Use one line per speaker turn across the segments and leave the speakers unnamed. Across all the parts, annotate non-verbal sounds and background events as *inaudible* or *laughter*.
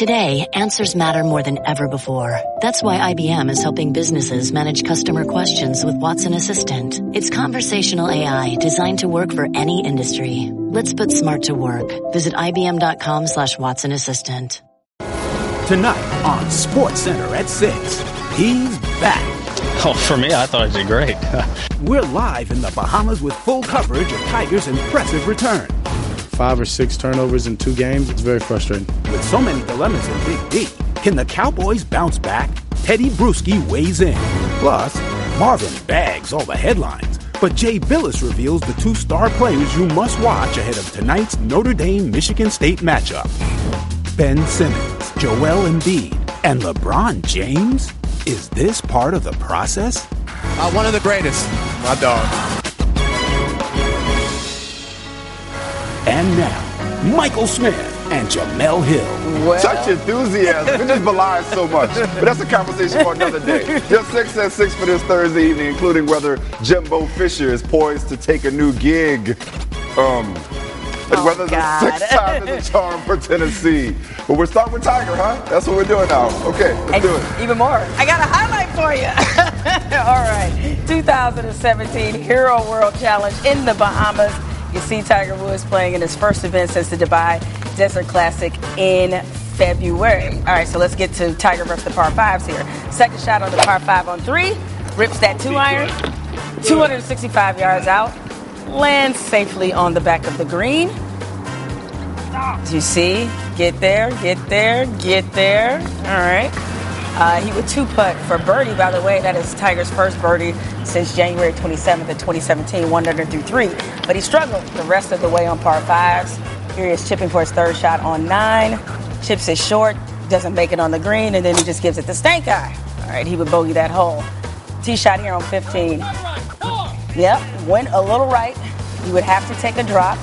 Today, answers matter more than ever before. That's why IBM is helping businesses manage customer questions with Watson Assistant. It's conversational AI designed to work for any industry. Let's put smart to work. Visit IBM.com slash Watson Assistant.
Tonight on Sports Center at 6, he's back.
Oh, for me, I thought I did great. *laughs*
We're live in the Bahamas with full coverage of Tiger's impressive return.
Five or six turnovers in two games, it's very frustrating.
With so many dilemmas in Big D, can the Cowboys bounce back? Tedy Bruschi weighs in. Plus, Marvin bags all the headlines. But Jay Bilas reveals the two star players you must watch ahead of tonight's Notre Dame Michigan State matchup Ben Simmons, Joel Embiid, and LeBron James? Is this part of the process?
Uh, one of the greatest, my dog.
And now, Michael Smith and Jemele Hill.
Well. Such enthusiasm. It just belies so much. But that's a conversation for another day. Just 6 at 6 for this Thursday evening, including whether Jimbo Fisher is poised to take a new gig. Um, and
oh,
whether
God.
the sixth time is a charm for Tennessee. But we're starting with Tiger, huh? That's what we're doing now. Okay, let's
and
do it.
Even more. I got a highlight for you. *laughs* All right. 2017 Hero World Challenge in the Bahamas. You see Tiger Woods playing in his first event since the Dubai Desert Classic in February. All right, so let's get to Tiger versus the par fives here. Second shot on the par five on three. Rips that two iron. 265 yards out. Lands safely on the back of the green. Do you see? Get there, get there, get there. All right. Uh, he would two putt for birdie, by the way. That is Tiger's first birdie since January 27th of 2017, one under through three. But he struggled the rest of the way on par fives. Here he is chipping for his third shot on nine. Chips it short, doesn't make it on the green, and then he just gives it to Stank Eye. All right, he would bogey that hole. Tee shot here on 15. Yep, went a little right. He would have to take a drop.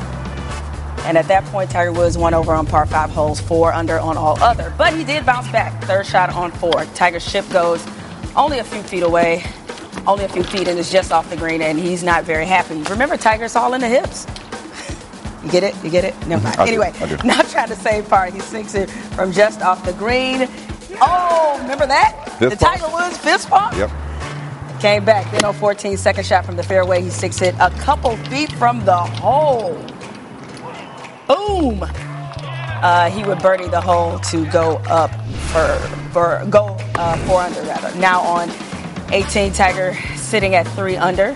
And at that point, Tiger Woods won over on par five holes, four under on all other. But he did bounce back. Third shot on four. Tiger's ship goes only a few feet away, only a few feet, and is just off the green, and he's not very happy. Remember, Tiger's all in the hips. *laughs* You get it? You get it? Never mind. Mm-hmm.
I do,
anyway,
I do. *laughs*
not trying to save par. He sinks it from just off the green. Oh, remember that? The. Tiger Woods fist bump?
Yep.
Came back. Then on 14, second shot from the fairway, he sticks it a couple feet from the hole. Boom! Uh, he would birdie the hole to go up for, for go uh, four under rather. Now on 18, Tiger sitting at three under.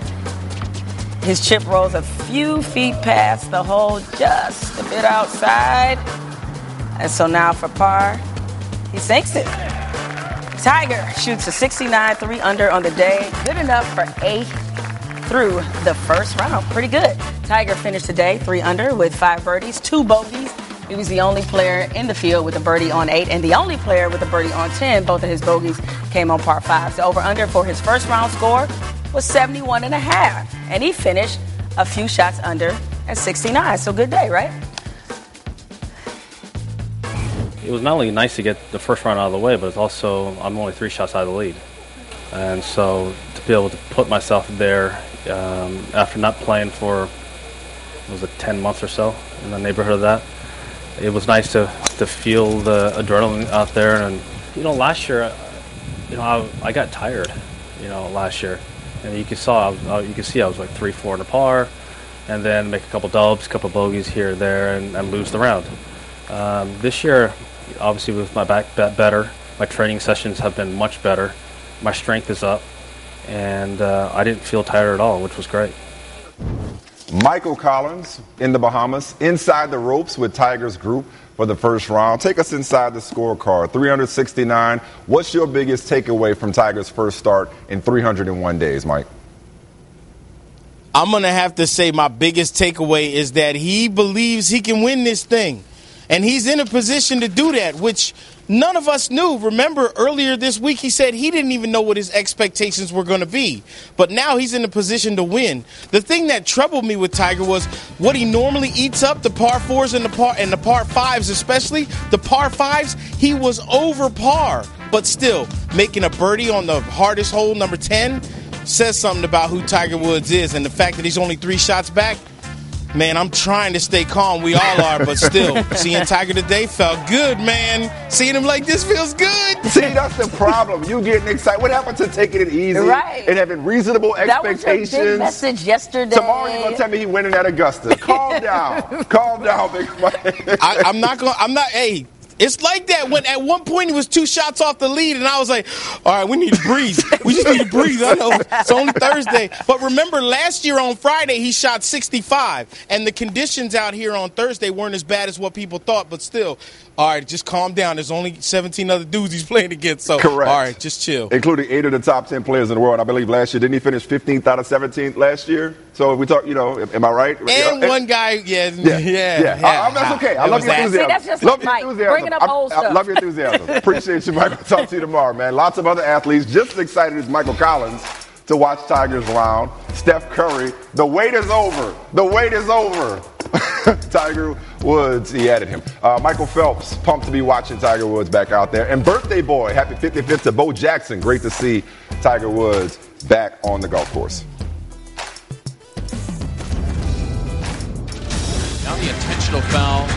His chip rolls a few feet past the hole, just a bit outside. And so now for par, he sinks it. Tiger shoots a 69, three under on the day. Good enough for eighth through the first round. Pretty good. Tiger finished today three under with five birdies, two bogeys. He was the only player in the field with a birdie on eight, and the only player with a birdie on 10. Both of his bogeys came on par five. The over under for his first round score was 71 and a half, and he finished a few shots under at 69. So good day, right?
it was not only nice to get the first round out of the way, but it's also I'm only three shots out of the lead, and so to be able to put myself there um, after not playing for was it 10 months or so in the neighborhood of that, it was nice to to feel the adrenaline out there. And you know, last year, you know, I, I got tired, you know, last year, and you can saw was, uh, you can see I was like three four in a par, and then make a couple dubs, a couple bogeys here there, and, and lose the round. Um, this year, obviously with my back bet better, my training sessions have been much better. My strength is up, and uh, I didn't feel tired at all, which was great.
Michael Collins in the Bahamas, inside the ropes with Tiger's group for the first round. Take us inside the scorecard. 369. What's your biggest takeaway from Tiger's first start in 301 days, Mike?
I'm going to have to say my biggest takeaway is that he believes he can win this thing. And he's in a position to do that, which none of us knew. Remember, earlier this week, he said he didn't even know what his expectations were going to be. But now he's in a position to win. The thing that troubled me with Tiger was what he normally eats up, the par fours and the par, and the par fives, especially. The par fives, he was over par. But still, making a birdie on the hardest hole, number 10, says something about who Tiger Woods is. And the fact that he's only three shots back, Man, I'm trying to stay calm. We all are, but still, *laughs* seeing Tiger today felt good, man. Seeing him like this feels good.
See, that's the problem. You getting excited. What happened to taking it easy
Right.
and having reasonable expectations?
That was your
expectations?
big message yesterday.
Tomorrow you're gonna tell me he winning at Augusta. Calm *laughs* down. Calm down, big Mike.
I, I'm not going. to I'm not. Hey, it's like that. When at one point he was two shots off the lead, and I was like, "All right, we need to breathe. We just need to breathe." I know it's only Thursday, but remember last year on Friday he shot 65, and the conditions out here on Thursday weren't as bad as what people thought. But still, all right, just calm down. There's only 17 other dudes he's playing against, so
Correct.
all right, just chill.
Including eight of the top 10 players in the world. I believe last year, didn't he finish 15th out of 17th last year? So if we talk, you know, am I right?
And
Yeah.
one guy, yeah,
Yeah,
yeah,
yeah. I- I- that's okay. I
It
love
was
your
that.
enthusiasm.
See, that's just
love your
Mike,
enthusiasm.
bringing up
I'm-
old
I
stuff.
I love your enthusiasm. Appreciate you, Michael. Talk to you tomorrow, man. Lots of other athletes just as excited as Michael Collins to watch Tigers round. Steph Curry, the wait is over. The wait is over. *laughs* Tiger Woods, he added him. Uh, Michael Phelps, pumped to be watching Tiger Woods back out there. And birthday boy, happy 55th to Bo Jackson. Great to see Tiger Woods back on the golf course.
The intentional foul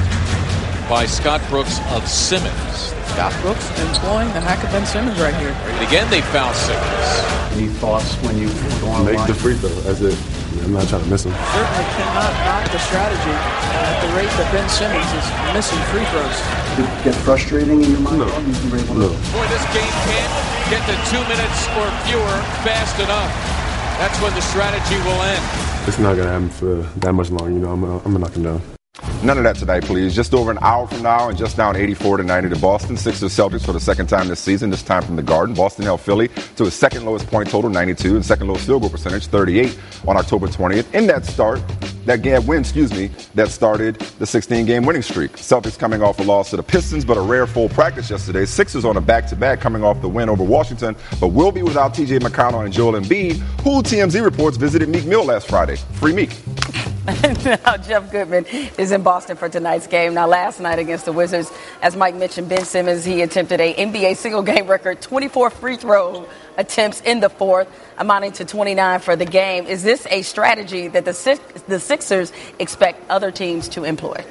by Scott Brooks of Simmons.
Scott Brooks employing the hack of Ben Simmons right here.
And again, they foul Simmons.
Any thoughts when you go on
Make
line?
the free throw. That's it. I'm not trying to miss him.
Certainly cannot knock the strategy uh, at the rate that Ben Simmons is missing free throws.
Did it get frustrating in your mind?
No.
You were able to
No.
Boy, this game can't get to two minutes or fewer fast enough. That's when the strategy will end.
It's not gonna happen for that much longer. You know, I'm gonna, I'm gonna knock him down.
None of that tonight, please. Just over an hour from now and just down 84 to 90 to Boston. Sixers Celtics for the second time this season, this time from the Garden. Boston held Philly to his second lowest point total, 92, and second lowest field goal percentage, 38, on October 20th. In that start, that game win, excuse me, that started the 16 game winning streak. Celtics coming off a loss to the Pistons, but a rare full practice yesterday. Sixers on a back to back coming off the win over Washington, but will be without TJ McConnell and Joel Embiid, who TMZ reports visited Meek Mill last Friday. Free Meek. *laughs*
now Jeff Goodman is in Boston for tonight's game. Now last night against the Wizards, as Mike mentioned, Ben Simmons he attempted a NBA single game record 24 free throw attempts in the fourth, amounting to 29 for the game. Is this a strategy that the Six- the Sixers expect other teams to employ?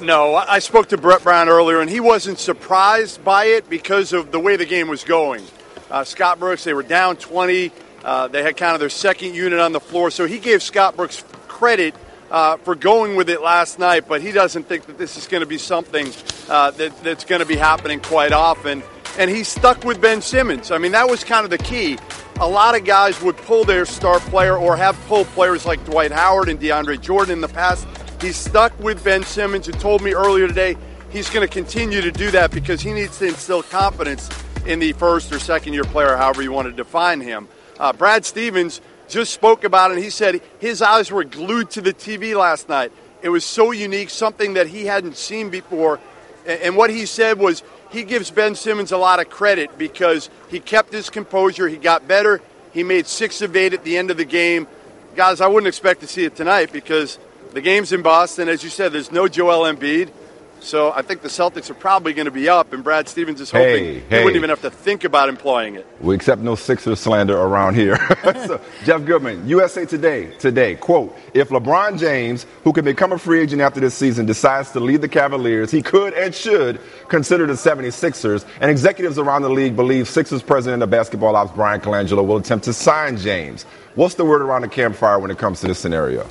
No, I spoke to Brett Brown earlier, and he wasn't surprised by it because of the way the game was going. Uh, Scott Brooks, they were down 20. Uh, they had kind of their second unit on the floor, so he gave Scott Brooks credit uh, for going with it last night, but he doesn't think that this is going to be something uh, that, that's going to be happening quite often. And he stuck with Ben Simmons. I mean, that was kind of the key. A lot of guys would pull their star player or have pulled players like Dwight Howard and DeAndre Jordan in the past. He's stuck with Ben Simmons, who told me earlier today he's going to continue to do that because he needs to instill confidence in the first or second year player, however you want to define him. Uh, Brad Stevens just spoke about it, and he said his eyes were glued to the TV last night. It was so unique, something that he hadn't seen before. A- And what he said was he gives Ben Simmons a lot of credit because he kept his composure, he got better, he made six of eight at the end of the game. Guys, I wouldn't expect to see it tonight because the game's in Boston. As you said, there's no Joel Embiid. So I think the Celtics are probably going to be up, and Brad Stevens is hoping
Hey,
he wouldn't even have to think about employing it.
We accept no Sixers slander around here. *laughs* so, Jeff Goodman, USA Today, today, quote, if LeBron James, who can become a free agent after this season, decides to leave the Cavaliers, he could and should consider the 76ers. And executives around the league believe Sixers president of basketball ops Bryan Colangelo will attempt to sign James. What's the word around the campfire when it comes to this scenario?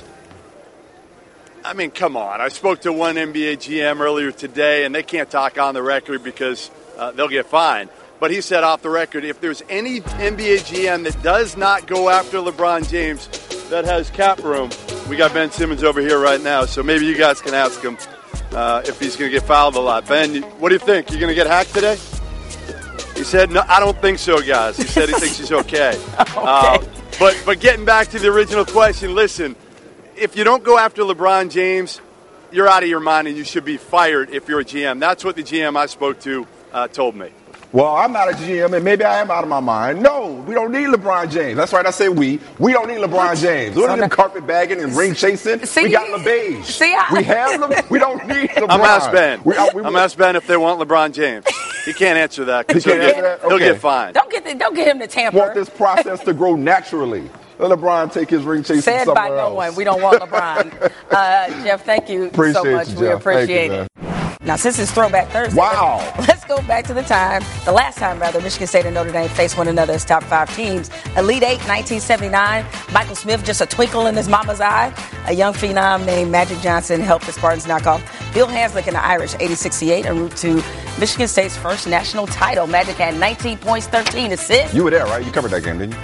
I mean, come on. I spoke to one NBA GM earlier today, and they can't talk on the record because uh, they'll get fined. But he said off the record if there's any NBA GM that does not go after LeBron James that has cap room, we got Ben Simmons over here right now, so maybe you guys can ask him uh, if he's going to get fouled a lot. Ben, what do you think? You're going to get hacked today? He said, "No, I don't think so, guys." He said he thinks he's okay. *laughs* Uh, but but getting back to the original question, listen, if you don't go after LeBron James, you're out of your mind, and you should be fired if you're a GM. That's what the GM I spoke to uh, told me.
Well, I'm not a GM, and maybe I am out of my mind. No, we don't need LeBron James. That's right, I say we. We don't need LeBron James. We don't need carpet bagging and ring chasing.
See-
we got LeBeige.
see, I-
we have them. We don't need *laughs* LeBron.
I'm asked Ben.
We, uh, we,
I'm asked Ben if they want LeBron James. He can't answer that. *laughs* 'cause
He can't
he'll,
answer
get,
that?
he'll get fined.
Don't get the, don't get him to tamper.
want this process to grow naturally. Let LeBron take his ring chase
Said
somewhere
by no
else.
one. We don't want LeBron. *laughs* uh, Jeff, thank you
Appreciate
so much.
you,
we
you,
appreciate
man.
it. Now, since it's Throwback Thursday,
Wow. *laughs*
let's go back to the time, the last time, rather, Michigan State and Notre Dame faced one another as top five teams. Elite Eight, 1979. Michael Smith, just a twinkle in his mama's eye. A young phenom named Magic Johnson helped the Spartans knock off Bill Hanzlik and the Irish, 80-68, en route to Michigan State's first national title. Magic had 19 points, 13 assists.
You were there, right? You covered that game, didn't you?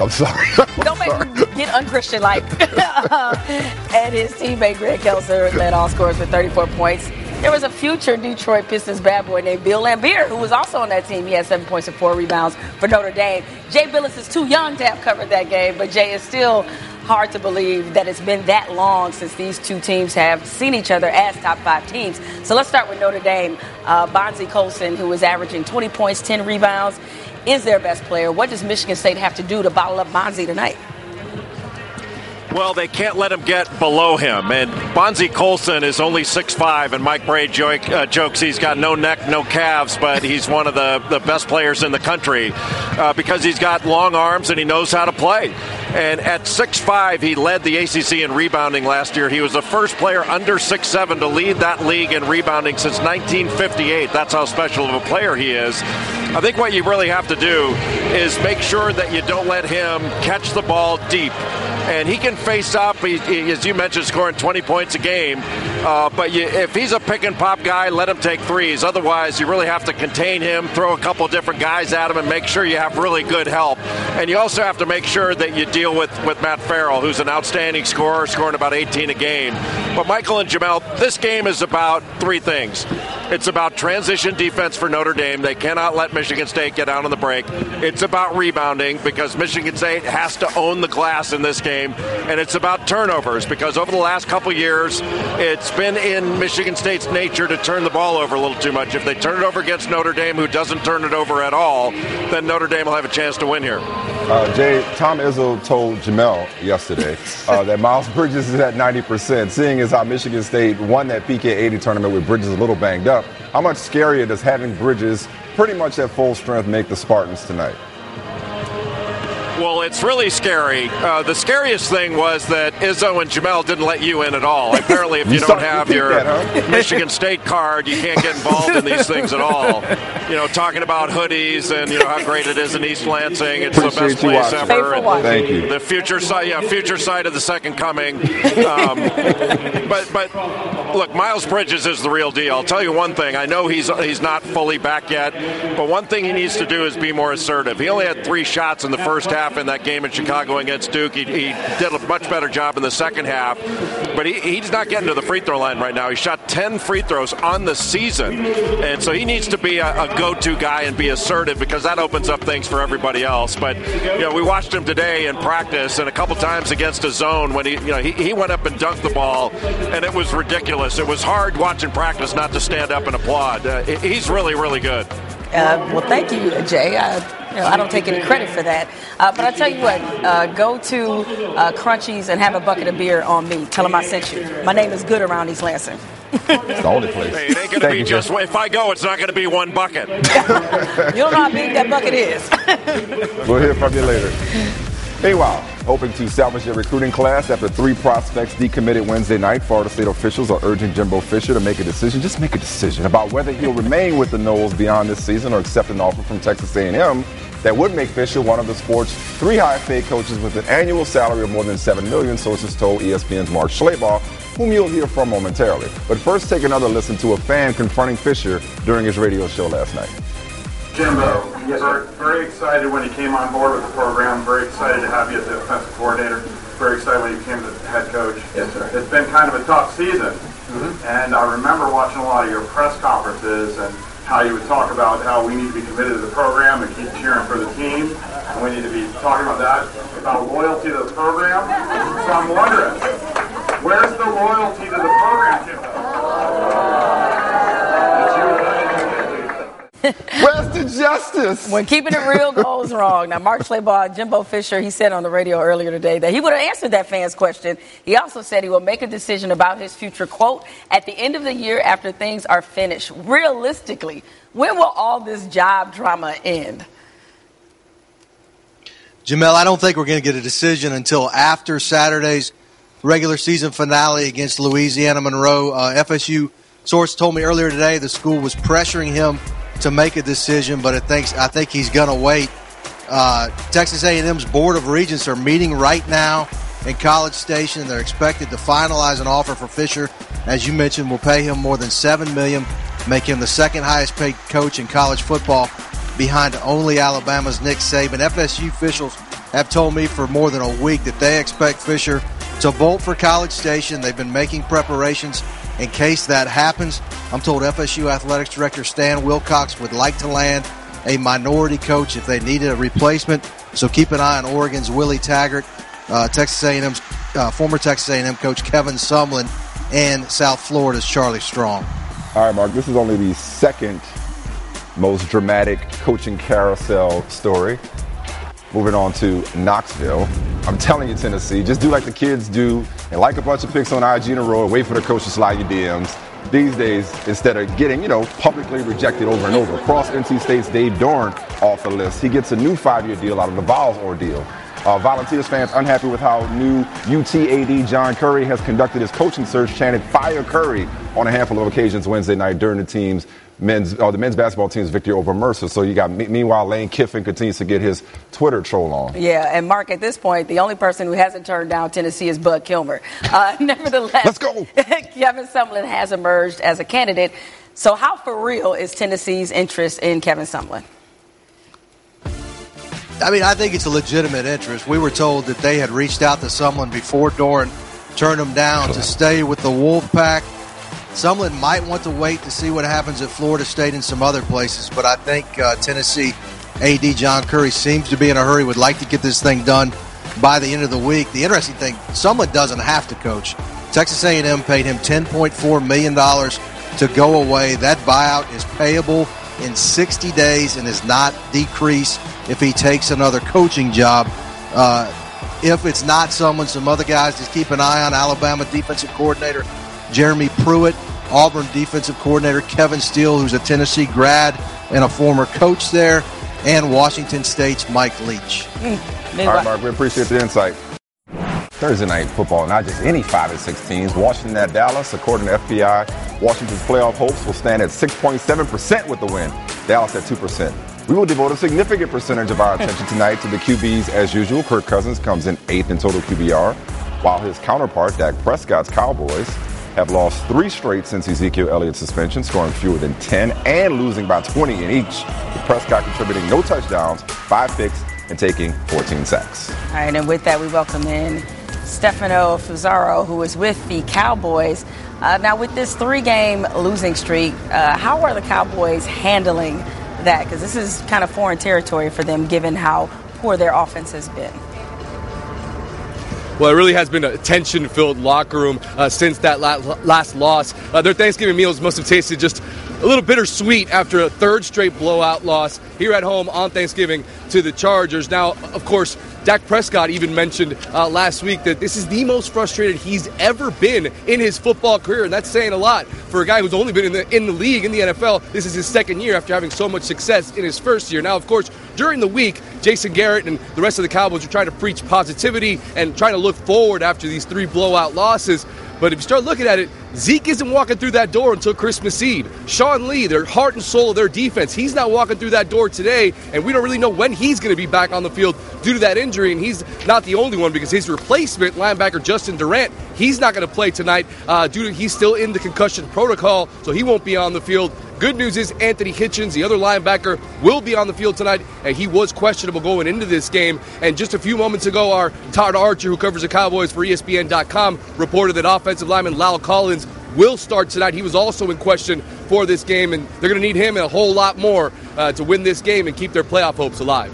I'm sorry. *laughs*
Don't make me *laughs* get unchristian like. *laughs* and his teammate Greg Kelser led all scorers with 34 points. There was a future Detroit Pistons bad boy named Bill Laimbeer, who was also on that team. He had seven points and four rebounds for Notre Dame. Jay Bilas is too young to have covered that game, but Jay is still hard to believe that it's been that long since these two teams have seen each other as top five teams. So let's start with Notre Dame. Uh, Bonzi Colson, who was averaging 20 points, 10 rebounds, is their best player. What does Michigan State have to do to bottle up Bonzi tonight?
Well, they can't let him get below him. And Bonzi Colson is only 6'5", and Mike Brey uh, jokes he's got no neck, no calves, but he's one of the, the best players in the country uh, because he's got long arms and he knows how to play. And at 6'5", he led the ACC in rebounding last year. He was the first player under 6'7 to lead that league in rebounding since 1958. That's how special of a player he is. I think what you really have to do is make sure that you don't let him catch the ball deep. And he can face up, he, he- as you mentioned, scoring 20 points a game. Uh, but you, if he's a pick and pop guy, let him take threes. Otherwise, you really have to contain him, throw a couple different guys at him, and make sure you have really good help. And you also have to make sure that you deal with, with Matt Farrell, who's an outstanding scorer, scoring about 18 a game. But Michael and Jemele, this game is about three things. It's about transition defense for Notre Dame. They cannot let Michigan State get out on the break. It's about rebounding because Michigan State has to own the glass in this game. And it's about turnovers because over the last couple years, it's been in Michigan State's nature to turn the ball over a little too much. If they turn it over against Notre Dame, who doesn't turn it over at all, then Notre Dame will have a chance to win here.
Uh, Jay, Tom Izzo told Jemele yesterday uh, *laughs* that Miles Bridges is at 90%, seeing as how Michigan State won that PK 80 tournament with Bridges a little banged up. How much scarier does having Bridges pretty much at full strength make the Spartans tonight?
Well, it's really scary. Uh, the scariest thing was that Izzo and Jemele didn't let you in at all. Apparently, if
You
you, don't have your
that, huh?
Michigan State card, you can't get involved in these things at all. You know, talking about hoodies and you know how great it is in East Lansing. It's the best place
watching.
ever.
Thank you.
The future side, yeah, future side of the second coming. Um, but but look, Miles Bridges is the real deal. I'll tell you one thing. I know he's he's not fully back yet, but one thing he needs to do is be more assertive. He only had three shots in the first half in that game in Chicago against Duke. He, he did a much better job in the second half, but he, he's not getting to the free throw line right now. He shot 10 free throws on the season, and so he needs to be a, a go-to guy and be assertive because that opens up things for everybody else. But you know, we watched him today in practice and a couple times against a zone when he you know he, he went up and dunked the ball, and it was ridiculous. It was hard watching practice not to stand up and applaud. Uh, he's really really good.
Uh, well, thank you, Jay. I, know, I don't take any credit for that. Uh, but I tell you what, uh, go to uh, Crunchies and have a bucket of beer on me. Tell them I sent you. My name is good around East Lansing.
It's the only place.
Hey, it ain't going to be
you,
just if I go, it's not going to be one bucket.
You don't know how big that bucket is. *laughs*
We'll hear from you later. Meanwhile, hoping to salvage their recruiting class after three prospects decommitted Wednesday night, Florida State officials are urging Jimbo Fisher to make a decision, just make a decision about whether he'll remain with the Noles beyond this season or accept an offer from Texas A&M that would make Fisher one of the sport's three highest-paid coaches with an annual salary of more than 7 million, sources told ESPN's Mark Schlabach, whom you'll hear from momentarily. But first, take another listen to a fan confronting Fisher during his radio show last night.
Jimbo, very, very excited when you came on board with the program. Very excited to have you as the offensive coordinator. Very excited when you became the head coach. Yes, sir. It's been kind of a tough season, mm-hmm. and I remember watching a lot of your press conferences and how you would talk about how we need to be committed to the program and keep cheering for the team. And we need to be talking about that, about loyalty to the program. So I'm wondering, where's the loyalty to the program, Jimbo? *laughs*
Where's the justice?
When keeping it real goes wrong. Now, Mark Schlabach, Jimbo Fisher, he said on the radio earlier today that he would have answered that fan's question. He also said he will make a decision about his future, quote, at the end of the year after things are finished. Realistically, when will all this job drama end?
Jemele, I don't think we're going to get a decision until after Saturday's regular season finale against Louisiana Monroe. Uh, FSU source told me earlier today the school was pressuring him to make a decision, but it thinks I think he's going to wait. Uh, Texas A&M's Board of Regents are meeting right now in College Station. They're expected to finalize an offer for Fisher. As you mentioned, will pay him more than seven million, make him the second highest paid coach in college football, behind only Alabama's Nick Saban. FSU officials have told me for more than a week that they expect Fisher to bolt for College Station. They've been making preparations in case that happens. I'm told FSU Athletics Director Stan Wilcox would like to land a minority coach if they needed a replacement. So keep an eye on Oregon's Willie Taggart, uh, Texas A&M's uh, former Texas A&M coach Kevin Sumlin, and South Florida's Charlie Strong.
All right, Mark, this is only the second most dramatic coaching carousel story. Moving on to Knoxville. I'm telling you, Tennessee, just do like the kids do and like a bunch of pics on IG in a row and wait for the coach to slide your DMs. These days, instead of getting, you know, publicly rejected over and over, cross NC State's Dave Doeren off the list, he gets a new five-year deal out of the Vols ordeal. Uh, Volunteers fans unhappy with how new UTAD John Curry has conducted his coaching search, chanted "Fire Curry" on a handful of occasions Wednesday night during the team's men's uh, the men's basketball team's victory over Mercer. So you got meanwhile Lane Kiffin continues to get his Twitter troll on.
Yeah, and Mark, at this point, the only person who hasn't turned down Tennessee is Bud Kilmer. Uh, *laughs* nevertheless,
let's go. *laughs*
Kevin Sumlin has emerged as a candidate. So how for real is Tennessee's interest in Kevin Sumlin?
I mean, I think it's a legitimate interest. We were told that they had reached out to someone before Doeren turned them down to stay with the Wolfpack. Sumlin might want to wait to see what happens at Florida State and some other places, but I think uh, Tennessee AD John Curry seems to be in a hurry, would like to get this thing done by the end of the week. The interesting thing, Sumlin doesn't have to coach. Texas A&M paid him $10.4 million to go away. That buyout is payable in 60 days and is not decreased if he takes another coaching job. Uh, if it's not someone, some other guys, just keep an eye on Alabama defensive coordinator Jeremy Pruitt, Auburn defensive coordinator Kevin Steele, who's a Tennessee grad and a former coach there, and Washington State's Mike Leach.
Mm. All right, Mark, we appreciate the insight. Thursday night football, not just any 5 and 6 teams. Washington at Dallas, according to FPI, Washington's playoff hopes will stand at 6.7% with the win, Dallas at 2%. We will devote a significant percentage of our attention tonight to the QBs as usual. Kirk Cousins comes in eighth in total QBR, while his counterpart, Dak Prescott's Cowboys, have lost three straight since Ezekiel Elliott's suspension, scoring fewer than 10 and losing by 20 in each. With Prescott contributing no touchdowns, five picks, and taking 14 sacks.
All right, and with that, we welcome in Stefano Fusaro, who is with the Cowboys. Uh, now, with this three game losing streak, uh, how are the Cowboys handling that? Because this is kind of foreign territory for them, given how poor their offense has been.
Well, it really has been a tension filled locker room uh, since that last loss. Uh, their Thanksgiving meals must have tasted just a little bittersweet after a third straight blowout loss here at home on Thanksgiving to the Chargers. Now, of course, Dak Prescott even mentioned uh, last week that this is the most frustrated he's ever been in his football career, and that's saying a lot for a guy who's only been in the in the league in the NFL. This is his second year after having so much success in his first year. Now, of course, during the week, Jason Garrett and the rest of the Cowboys are trying to preach positivity and trying to look forward after these three blowout losses. But if you start looking at it, Zeke isn't walking through that door until Christmas Eve. Sean Lee, their heart and soul of their defense, he's not walking through that door today, and we don't really know when he's going to be back on the field due to that injury. And he's not the only one because his replacement, linebacker Justin Durant, he's not going to play tonight uh, due to he's still in the concussion protocol, so he won't be on the field. Good news is Anthony Hitchens, the other linebacker, will be on the field tonight, and he was questionable going into this game. And just a few moments ago, our Todd Archer, who covers the Cowboys for ESPN.com, reported that offensive lineman La'el Collins will start tonight. He was also in question for this game, and they're going to need him and a whole lot more uh, to win this game and keep their playoff hopes alive.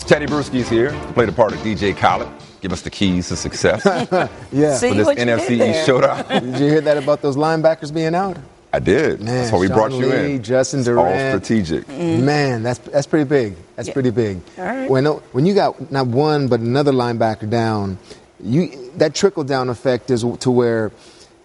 Tedy Bruschi's here to play the part of DJ Khaled. Give us the keys to success. *laughs*
yeah.
See
for this NFC East showdown.
Did you hear that about those linebackers being out?
I did.
Man,
that's why we
Sean
brought you
Lee,
in.
Justin
It's
Durant.
all strategic. Mm-hmm.
Man, that's that's pretty big. That's
Yeah.
pretty big.
All right.
When when you got not one but another linebacker down, you that trickle down effect is to where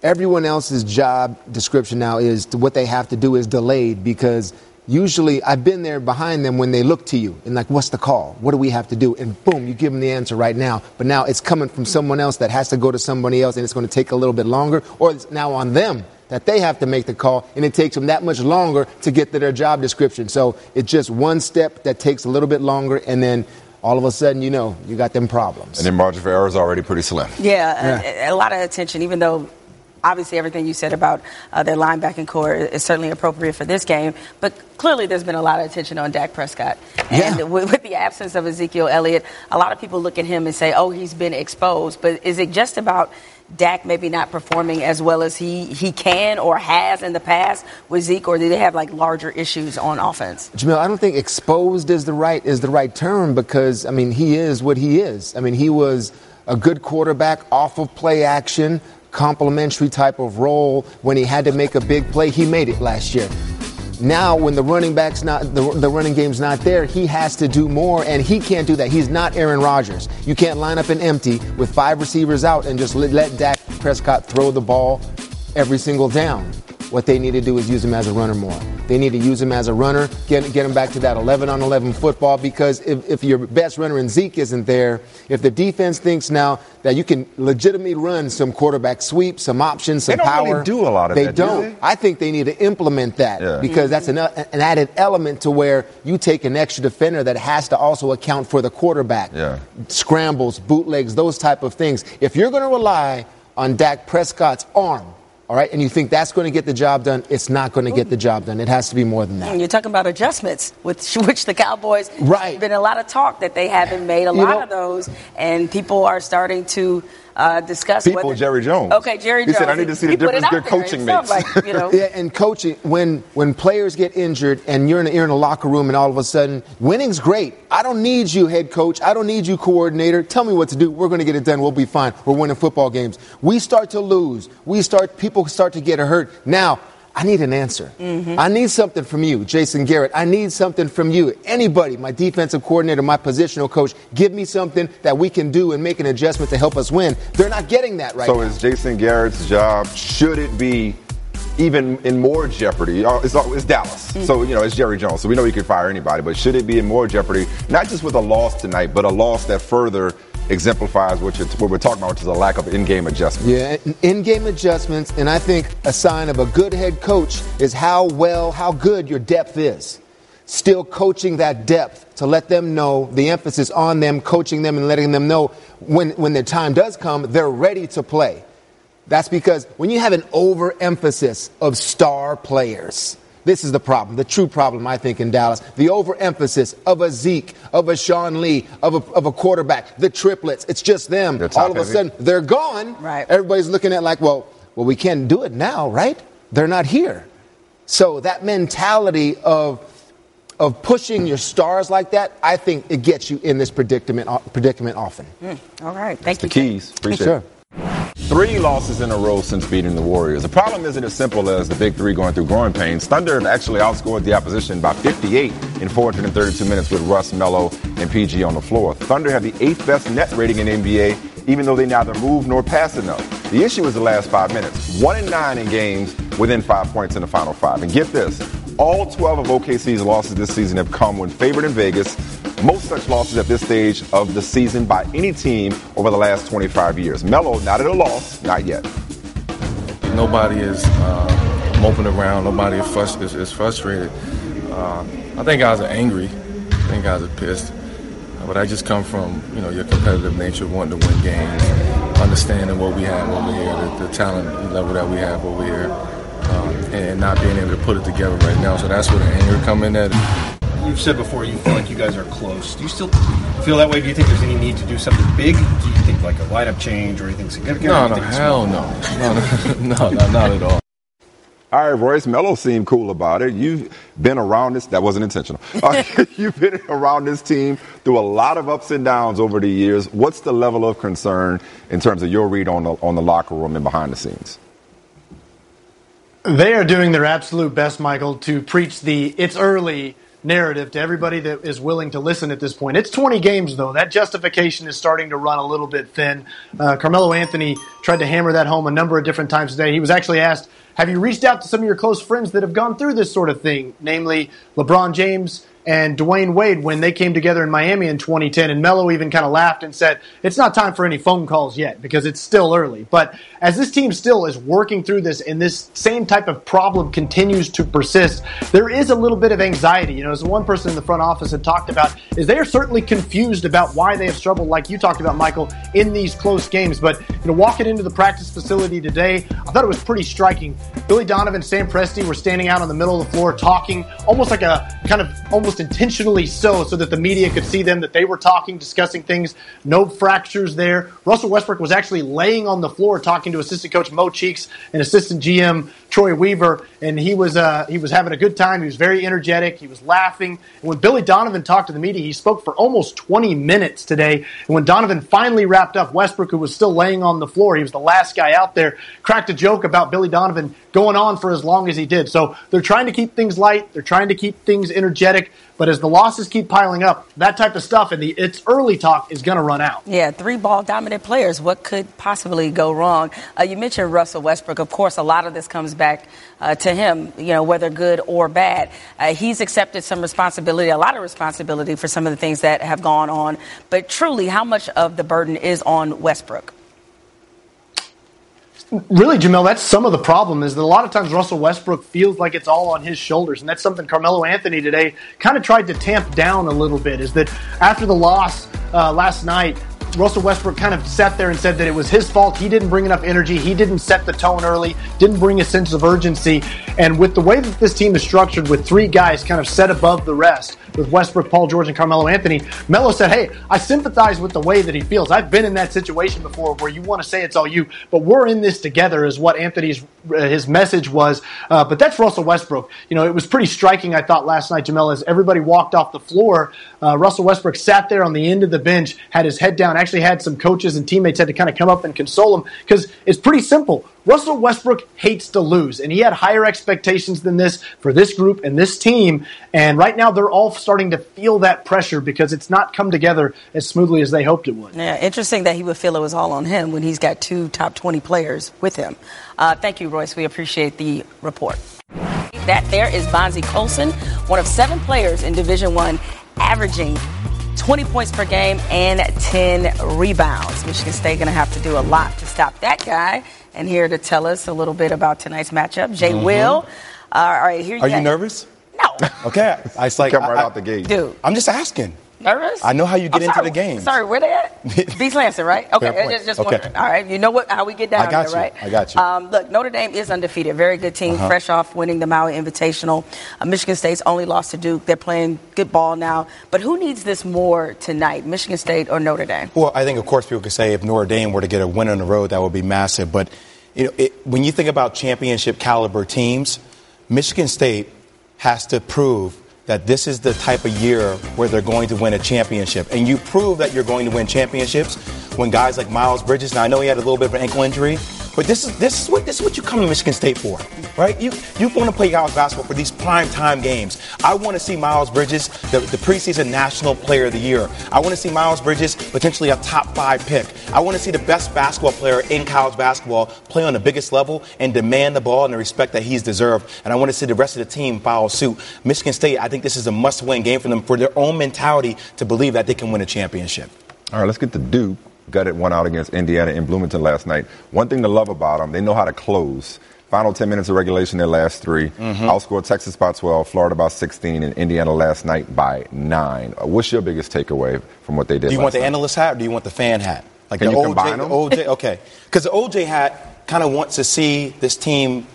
everyone else's job description now is to what they have to do is delayed because usually I've been there behind them when they look to you and like, what's the call? What do we have to do? And boom, you give them the answer right now. But now it's coming from someone else that has to go to somebody else and it's going to take a little bit longer or it's now on them that they have to make the call and it takes them that much longer to get to their job description. So it's just one step that takes a little bit longer and then all of a sudden, you know, you got them problems.
And then margin for error is already pretty slim.
Yeah, A, a lot of attention, even though obviously everything you said about uh, their linebacking corps is certainly appropriate for this game, but clearly there's been a lot of attention on Dak Prescott. And
Yeah.
with, with the absence of Ezekiel Elliott, a lot of people look at him and say, oh, he's been exposed. But is it just about Dak maybe not performing as well as he, he can or has in the past with Zeke, or do they have like larger issues on offense?
Jemele, I don't think exposed is the right is the right term because I mean he is what he is. I mean he was a good quarterback off of play action, complementary type of role. When he had to make a big play, he made it last year. Now, when the running back's not the, the running game's not there, he has to do more, and he can't do that. He's not Aaron Rodgers. You can't line up an empty with five receivers out and just let, let Dak Prescott throw the ball every single down. What they need to do is use him as a runner more. They need to use him as a runner, get, get him back to that 11 on 11 football because if, if your best runner in Zeke isn't there, if the defense thinks now that you can legitimately run some quarterback sweeps, some options, some
They don't
power.
really do a lot of
they
that, do
don't.
they?
I think they need to implement that
Yeah.
because that's an, an added element to where you take an extra defender that has to also account for the quarterback.
Yeah.
Scrambles, bootlegs, those type of things. If you're going to rely on Dak Prescott's arm, all right, and you think that's going to get the job done, it's not going to get the job done. It has to be more than that.
Mm, you're talking about adjustments, with *laughs* which the Cowboys
Right.
been a lot of talk that they haven't made a
You
lot
know-
of those, and people are starting to uh, discuss
People,
whether,
Jerry Jones.
Okay, Jerry Jones.
He
Jones.
said, "I need to see the
He put it
difference
out
good
there
coaching
himself,
makes."
Like, you know, *laughs*
Yeah, and coaching when when players get injured and you're in a, you're in a locker room and all of a sudden winning's great. I don't need you, head coach. I don't need you, coordinator. Tell me what to do. We're going to get it done. We'll be fine. We're winning football games. We start to lose. We start. People start to get hurt. Now. I need an answer. I need something from you, Jason Garrett. I need something from you. Anybody, my defensive coordinator, my positional coach, give me something that we can do and make an adjustment to help us win. They're not getting that right
so
now.
is Jason Garrett's job, should it be even in more jeopardy? Uh, It's, it's Dallas.
Mm.
So, you know, it's Jerry Jones. So we know he could fire anybody. But should it be in more jeopardy, not just with a loss tonight, but a loss that further exemplifies what, what we're talking about, which is a lack of in-game adjustments.
Yeah, in-game adjustments, and I think a sign of a good head coach is how well, how good your depth is. Still coaching that depth to let them know the emphasis on them, coaching them, and letting them know when when their time does come, they're ready to play. That's because when you have an overemphasis of star players, this is the problem, the true problem, I think, in Dallas. The overemphasis of a Zeke, of a Sean Lee, of a, of a quarterback, the triplets. It's just them.
top
All of a
heavy.
sudden, they're gone.
Right.
Everybody's looking at like, well, well, we can't do it now, right? They're not here. So that mentality of of pushing your stars like that, I think it gets you in this predicament predicament often.
Mm, all right, thank
The
you.
keys. Appreciate
Sure.
it. Three losses in a row since beating the Warriors. The problem isn't as simple as the big three going through growing pains. Thunder have actually outscored the opposition by 58 in 432 minutes with Russ, Melo, and PG on the floor. Thunder have the eighth best net rating in NBA, even though they neither move nor pass enough. The issue is the last five minutes. One in nine in games within five points in the final five. And get this, all 12 of OKC's losses this season have come when favored in Vegas. Most such losses at this stage of the season by any team over the last 25 years. Melo, not at a loss, not yet.
Nobody is uh, moping around. Nobody is, frus- is, is frustrated. Uh, I think guys are angry. I think guys are pissed. Uh, But I just come from you know your competitive nature, wanting to win games, understanding what we have over here, the, the talent level that we have over here, um, and not being able to put it together right now. So that's where the anger come in at.
You've said before you feel like you guys are close. Do you still feel that way? Do you think there's any need to do something big? Do you think like a lineup change or anything significant?
No,
Or do
no,
you think it's
hell
small?
no, no, no, *laughs* no, not at all.
All right, Royce Melo seemed cool about it. You've been around this. That wasn't intentional. *laughs* Uh, *laughs* you've been around this team through a lot of ups and downs over the years. What's the level of concern in terms of your read on the on the locker room and behind the scenes?
They are doing their absolute best, Michael, to preach the it's early, narrative to everybody that is willing to listen at this point. It's 20 games, though. That justification is starting to run a little bit thin. Uh, Carmelo Anthony tried to hammer that home a number of different times today. He was actually asked, Have you reached out to some of your close friends that have gone through this sort of thing, namely LeBron James? And Dwyane Wade when they came together in Miami in 2010. And Melo even kind of laughed and said, it's not time for any phone calls yet because it's still early. But as this team still is working through this and this same type of problem continues to persist, there is a little bit of anxiety. You know, as one person in the front office had talked about, is they are certainly confused about why they have struggled, like you talked about, Michael, in these close games. But, you know, walking into the practice facility today, I thought it was pretty striking. Billy Donovan, Sam Presti were standing out on the middle of the floor talking almost like a kind of almost intentionally so, so that the media could see them, that they were talking, discussing things. No fractures there. Russell Westbrook was actually laying on the floor talking to assistant coach Mo Cheeks and assistant GM Troy Weaver, and he was uh, he was having a good time. He was very energetic. He was laughing. And when Billy Donovan talked to the media, he spoke for almost 20 minutes today. And when Donovan finally wrapped up, Westbrook, who was still laying on the floor, he was the last guy out there, cracked a joke about Billy Donovan going on for as long as he did. So they're trying to keep things light. They're trying to keep things energetic. But as the losses keep piling up, that type of stuff and the it's early talk is going to run out.
Yeah, three ball dominant players. What could possibly go wrong? Uh, you mentioned Russell Westbrook. Of course, a lot of this comes back uh, to him, you know, whether good or bad. Uh, he's accepted some responsibility, a lot of responsibility for some of the things that have gone on. But truly, how much of the burden is on Westbrook?
Really, Jemele, that's some of the problem is that a lot of times Russell Westbrook feels like it's all on his shoulders. And that's something Carmelo Anthony today kind of tried to tamp down a little bit is that after the loss uh, last night, Russell Westbrook kind of sat there and said that it was his fault. He didn't bring enough energy. He didn't set the tone early, didn't bring a sense of urgency. And with the way that this team is structured, with three guys kind of set above the rest, with Westbrook, Paul George, and Carmelo Anthony, Melo said, Hey, I sympathize with the way that he feels. I've been in that situation before where you want to say it's all you, but we're in this together, is what Anthony's uh, his message was. Uh, but that's Russell Westbrook. You know, it was pretty striking, I thought, last night, Jemele, as everybody walked off the floor. Uh, Russell Westbrook sat there on the end of the bench, had his head down, actually had some coaches and teammates had to kind of come up and console him because it's pretty simple. Russell Westbrook hates to lose, and he had higher expectations than this for this group and this team. And right now, they're all starting to feel that pressure because it's not come together as smoothly as they hoped it would.
Yeah, interesting that he would feel it was all on him when he's got two top 20 players with him. Uh, thank you, Royce. We appreciate the report. That there is Bonzi Colson, one of seven players in Division One, averaging 20 points per game and 10 rebounds. Michigan State going to have to do a lot to stop that guy. And here to tell us a little bit about tonight's matchup, Jay mm-hmm. Will. Uh, all right, here.
Are you, you nervous?
No. *laughs*
okay, I was like,
come right
I,
out the gate,
dude.
I'm just asking.
Nervous?
I know how you get into the game.
Sorry, where they at? *laughs* Beast Lansing, right? Okay, just, just okay. wondering. All right, you know what? How we get down
I got
there,
you.
right?
I got you.
Um, look, Notre Dame is undefeated. Very good team, uh-huh. fresh off winning the Maui Invitational. Uh, Michigan State's only lost to Duke. They're playing good ball now. But who needs this more tonight, Michigan State or Notre Dame?
Well, I think, of course, people could say if Notre Dame were to get a win on the road, that would be massive. But you know, it, when you think about championship caliber teams, Michigan State has to prove that this is the type of year where they're going to win a championship. And you prove that you're going to win championships when guys like Miles Bridges, now I know he had a little bit of an ankle injury, but this is this is what this is what you come to Michigan State for, right? You you want to play college basketball for these prime time games. I want to see Miles Bridges, the, the preseason National Player of the Year. I want to see Miles Bridges potentially a top five pick. I want to see the best basketball player in college basketball play on the biggest level and demand the ball and the respect that he's deserved. And I want to see the rest of the team follow suit. Michigan State, I think this is a must-win game for them for their own mentality to believe that they can win a championship.
All right, let's get to Duke gutted one out against Indiana in Bloomington last night. One thing to love about them, they know how to close. Final 10 minutes of regulation, their last 3 mm-hmm. Outscored Texas by 12, Florida by 16, and Indiana last night by 9. Uh, what's your biggest takeaway from what they did?
Do you want the
night?
analyst hat or do you want the fan hat?
Like Can the
you
OJ, combine them? *laughs*
The OJ, okay. Because the OJ hat kind of wants to see this team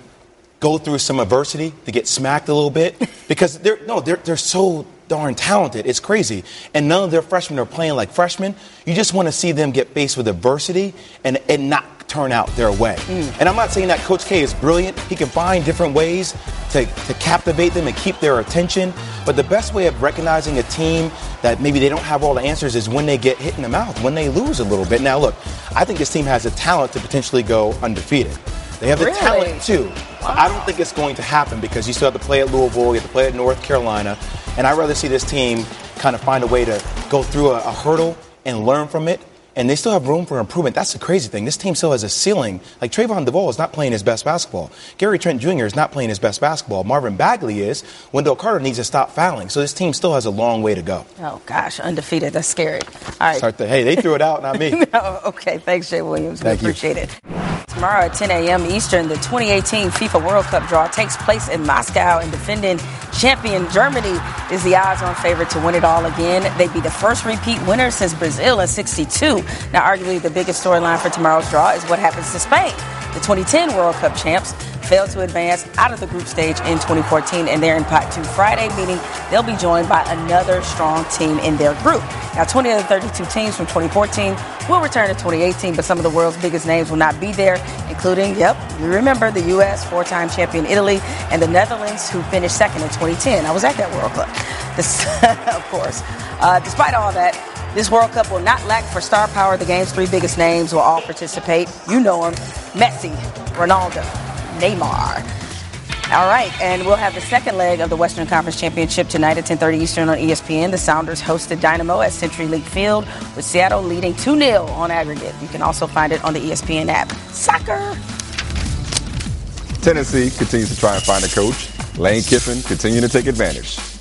go through some adversity to get smacked a little bit because they're no they're they're so darn talented. It's crazy. And none of their freshmen are playing like freshmen. You just want to see them get faced with adversity and, and not turn out their way. Mm. And I'm not saying that Coach K is brilliant. He can find different ways to, to captivate them and keep their attention. But the best way of recognizing a team that maybe they don't have all the answers is when they get hit in the mouth, when they lose a little bit. Now, look, I think this team has the talent to potentially go undefeated. They have the
really?
talent too. I don't think it's going to happen because you still have to play at Louisville, you have to play at North Carolina. And I'd rather see this team kind of find a way to go through a, a hurdle and learn from it and they still have room for improvement. That's the crazy thing. This team still has a ceiling. Like Trevon Duval is not playing his best basketball. Gary Trent Jr. is not playing his best basketball. Marvin Bagley is. Wendell Carter needs to stop fouling. So this team still has a long way to go.
Oh gosh, undefeated. That's scary. All right.
Start the, hey, they threw it out, not me. *laughs*
no, okay, thanks, Jay Williams.
Thank
we
you.
appreciate it. Tomorrow at 10 a.m. Eastern, the 2018 FIFA World Cup draw takes place in Moscow, and defending champion Germany is the odds-on favorite to win it all again. They'd be the first repeat winner since Brazil in '62. Now, arguably the biggest storyline for tomorrow's draw is what happens to Spain. The 2010 World Cup champs failed to advance out of the group stage in 2014, and they're in pot two Friday, meaning they'll be joined by another strong team in their group. Now, 20 of the 32 teams from 2014 will return to 2018, but some of the world's biggest names will not be there, including, yep, you remember the U.S., four time champion Italy, and the Netherlands, who finished second in 2010. I was at that World Cup, *laughs* this, of course. Uh, despite all that, this World Cup will not lack for star power. The game's three biggest names will all participate. You know them Messi, Ronaldo, Neymar. All right, and we'll have the second leg of the Western Conference Championship tonight at 10:30 Eastern on ESPN. The Sounders hosted Dynamo at CenturyLink Field, with Seattle leading 2-0 on aggregate. You can also find it on the ESPN app. Soccer.
Tennessee continues to try and find a coach. Lane Kiffin continuing to take advantage.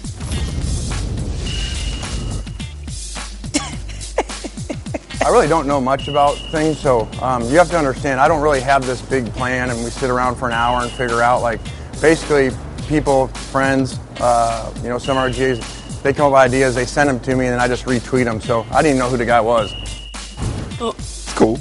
I really don't know much about things, so um, you have to understand. I don't really have this big plan, and we sit around for an hour and figure out like basically people, friends, uh, you know, some RGAs, they come up with ideas, they send them to me, and then I just retweet them. So I didn't even know who the guy was.
It's cool.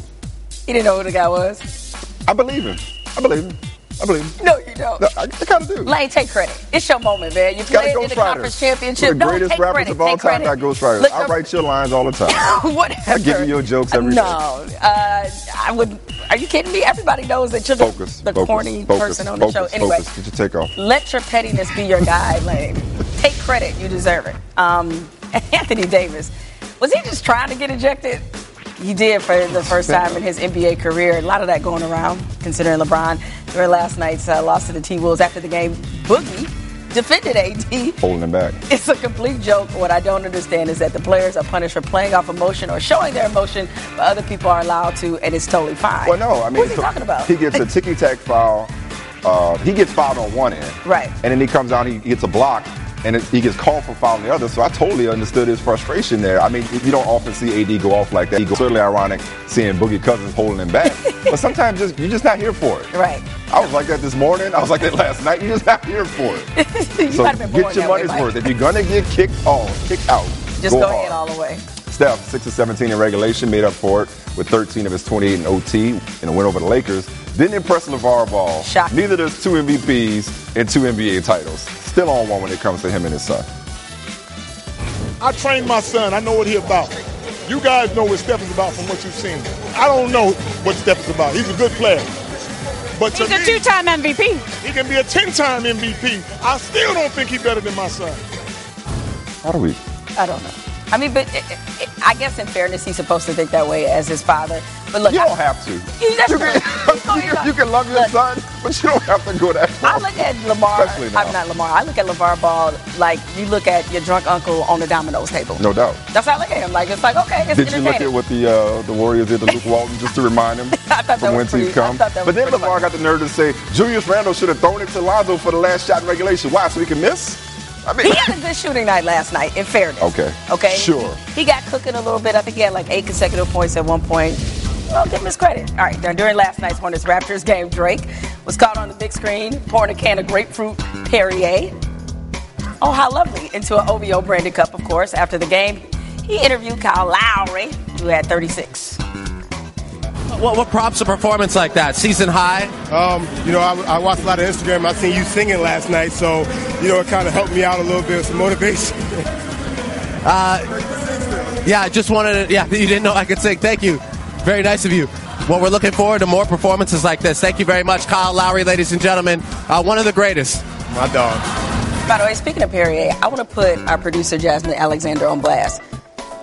He didn't know who the guy was.
I believe him. I believe him. I believe him.
No, you don't.
No, I, I kind of do.
Lane, take credit. It's your moment, man. You played in the conference championship.
Of the greatest
take
rappers
credit.
of all
take
time
credit.
got ghostwriters.
Look
I write your lines all the time. *laughs*
Whatever.
I give you your jokes every day.
no, uh, I would. Are you kidding me? Everybody knows that you're the,
Focus.
the
focus,
corny
focus,
person on the show. Anyway,
Focus. Get your take off.
let your pettiness be your guide, Lane. *laughs* Take credit. You deserve it. Um, *laughs* Anthony Davis, was he just trying to get ejected? He did for the first time in his NBA career. A lot of that going around, considering LeBron during last night's uh, loss to the T Wolves after the game. Boogie defended AD.
Holding him back. *laughs*
It's a complete joke. What I don't understand is that the players are punished for playing off emotion or showing their emotion, but other people are allowed to, and it's totally fine.
Well, no, I mean,
who's he talking about?
He gets a *laughs* ticky tack foul. Uh, he gets fouled on one end,
right.
and then he comes out, he gets a block, and it, he gets called for fouling the other. So I totally understood his frustration there. I mean, you don't often see AD go off like that. Goes certainly ironic seeing Boogie Cousins holding him back, *laughs* but sometimes just you're just not here for it.
Right.
I was like that this morning. I was like that last night. You're just not here for it. *laughs*
you
so
might have been
get your
that way,
money's worth. If you're gonna get kicked off, kicked out,
Just
go,
go, ahead all the way.
Steph, 6 of 17 in regulation, made up for it with 13 of his 28 in OT in a win over the Lakers. Didn't impress LaVar Ball.
Shocking.
Neither does two MVPs and two NBA titles. Still on one when it comes to him and his son.
I trained my son. I know what he about. You guys know what Steph is about from what you've seen. I don't know what Steph is about. He's a good player. But
He's a
me,
two-time MVP.
He can be a 10-time MVP. I still don't think he's better than my son.
How do we?
I don't know. I mean, but it, it, I guess in fairness, he's supposed to think that way as his father. But look,
You don't have to.
You,
can, *laughs* you, can, you can love your son, but you don't have to go that far.
I look at Lamar. I'm not Lamar. I look at LaVar Ball like you look at your drunk uncle on the Domino's table.
No doubt.
That's how I look at him. Like it's like okay, it's
Did you look at what the uh, the Warriors did to Luke Walton just to remind him *laughs* from whence he's come?
I
But then LaVar got the nerve to say Julius Randle should have thrown it to Lonzo for the last shot in regulation. Why? So he can miss? I mean,
he had a good shooting night last night. In fairness.
okay.
Okay.
Sure.
He got cooking a little bit. I think he had like eight consecutive points at one point. Well, give him his credit. All right. During last night's Hornets Raptors game, Drake was caught on the big screen pouring a can of grapefruit Perrier. Oh, how lovely! Into an OVO branded cup, of course. After the game, he interviewed Kyle Lowry, who had 36.
What, what prompts a performance like that? Season high?
Um, you know, I, I watched a lot of Instagram. I seen you singing last night, so you know it kind of helped me out a little bit with some motivation. *laughs*
Uh, yeah, I just wanted to, yeah, *laughs* you didn't know I could sing. Thank you. Very nice of you. Well, we're looking forward to more performances like this. Thank you very much, Kyle Lowry, ladies and gentlemen. Uh, one of the greatest.
My dog.
By the way, speaking of Perrier, I want to put our producer Jasmine Alexander on blast.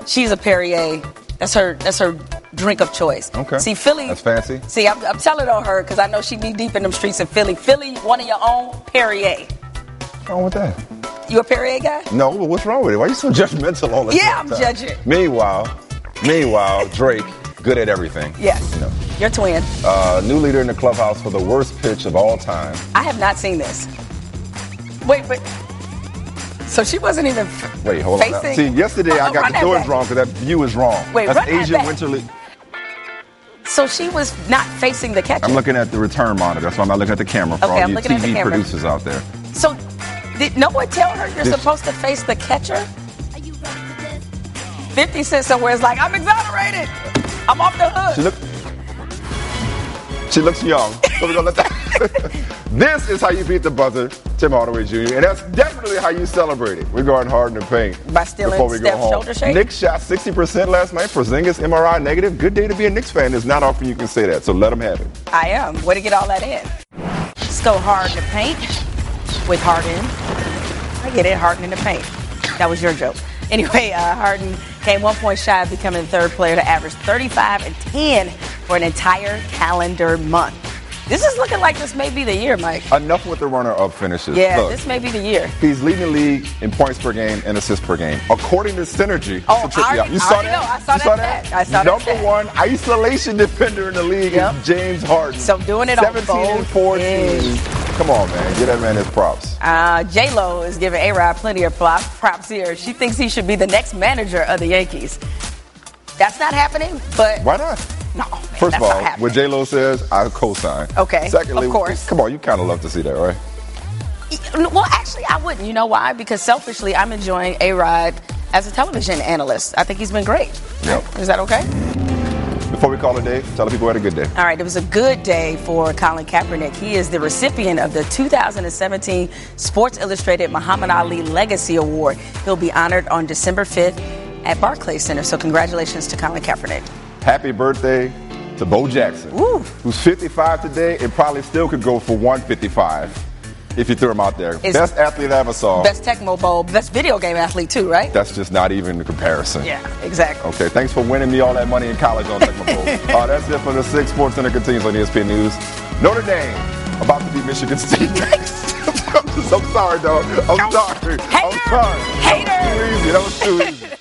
She's a Perrier. That's her. That's her drink of choice.
Okay.
See, Philly.
That's fancy.
See, I'm, I'm telling on her because I know she be deep in them streets of Philly. Philly, one of your own Perrier.
What's wrong with that?
You a Perrier guy?
No, but what's wrong with it? Why are you so *laughs* judgmental all the
Yeah,
time?
Yeah, I'm judging.
Meanwhile, meanwhile, Drake, good at everything.
Yes.
You know,
Your twin.
uh, new leader in the clubhouse for the worst pitch of all time.
I have not seen this. Wait, but so she wasn't even.
Wait, hold on.
Facing-
See, yesterday
Oh,
I got the doors wrong because that view is wrong.
Wait,
That's Asia
back.
Winter League.
So she was not facing the catcher.
I'm looking at the return monitor. That's why I'm not looking at the camera for
Okay,
all
I'm
you
looking at the
TV
camera.
producers out there.
So did no one tell her you're
This-
supposed to face the catcher? 50 Cent somewhere is like, I'm exonerated. I'm off the hook.
She look. She looks young. So we're gonna let that. *laughs* this is how you beat the buzzer, Tim Hardaway Jr. And that's definitely how you celebrate it. We're going hard in the paint.
By stealing
before we go home.
shoulder shake?
Knicks shot 60% last night. For Porzingis MRI negative. Good day to be a Knicks fan. There's not often you can say that. So let them have it.
I am. Way to get all that in. Let's go hard in the paint with Harden. I get it, Harden in the paint. That was your joke. Anyway, uh, Harden came one point shy of becoming the third player to average 35 and 10 for an entire calendar month. This is looking like this may be the year, Mike.
Enough with the runner-up finishes.
Yeah,
Look,
this may be the year.
He's leading the league in points per game and assists per game. According to Synergy,
Oh,
to
I already-
You
I
saw
already
that?
know. I saw
you
that
saw
stat. I saw
Number
stat.
one isolation defender in the league
Yep.
is James Harden.
So doing it on
17 and
both
14.
ends.
Come on, man. Give that man his props.
Uh, J Lo is giving A Rod plenty of props here. She thinks he should be the next manager of the Yankees. That's not happening, but
Why not?
No. Man,
First of all, what J Lo says, I co-sign.
Okay,
Secondly,
of course.
come on, you kind of love to see that, right?
Well, actually, I wouldn't. You know why? Because selfishly, I'm enjoying A Rod as a television analyst. I think he's been great.
Yep.
Is that okay?
Before we call it a day, tell the people we had a good day.
All right, it was a good day for Colin Kaepernick. He is the recipient of the 2017 Sports Illustrated Muhammad Ali Legacy Award. He'll be honored on December 5th at Barclays Center. So, congratulations to Colin Kaepernick.
Happy birthday to Bo Jackson, who's 55 today and probably still could go for 155 if you threw him out there.
Is-
Best athlete I ever saw.
Best Tecmo Bowl, best video game athlete, too, right?
That's just not even a comparison.
Yeah, exactly.
Okay, thanks for winning me all that money in college on Tecmo Bowl. *laughs* uh, that's it for the Six SportsCenter continues on ESPN News. Notre Dame about to beat Michigan State. *laughs* I'm sorry, dog. I'm sorry. Hater. I'm sorry.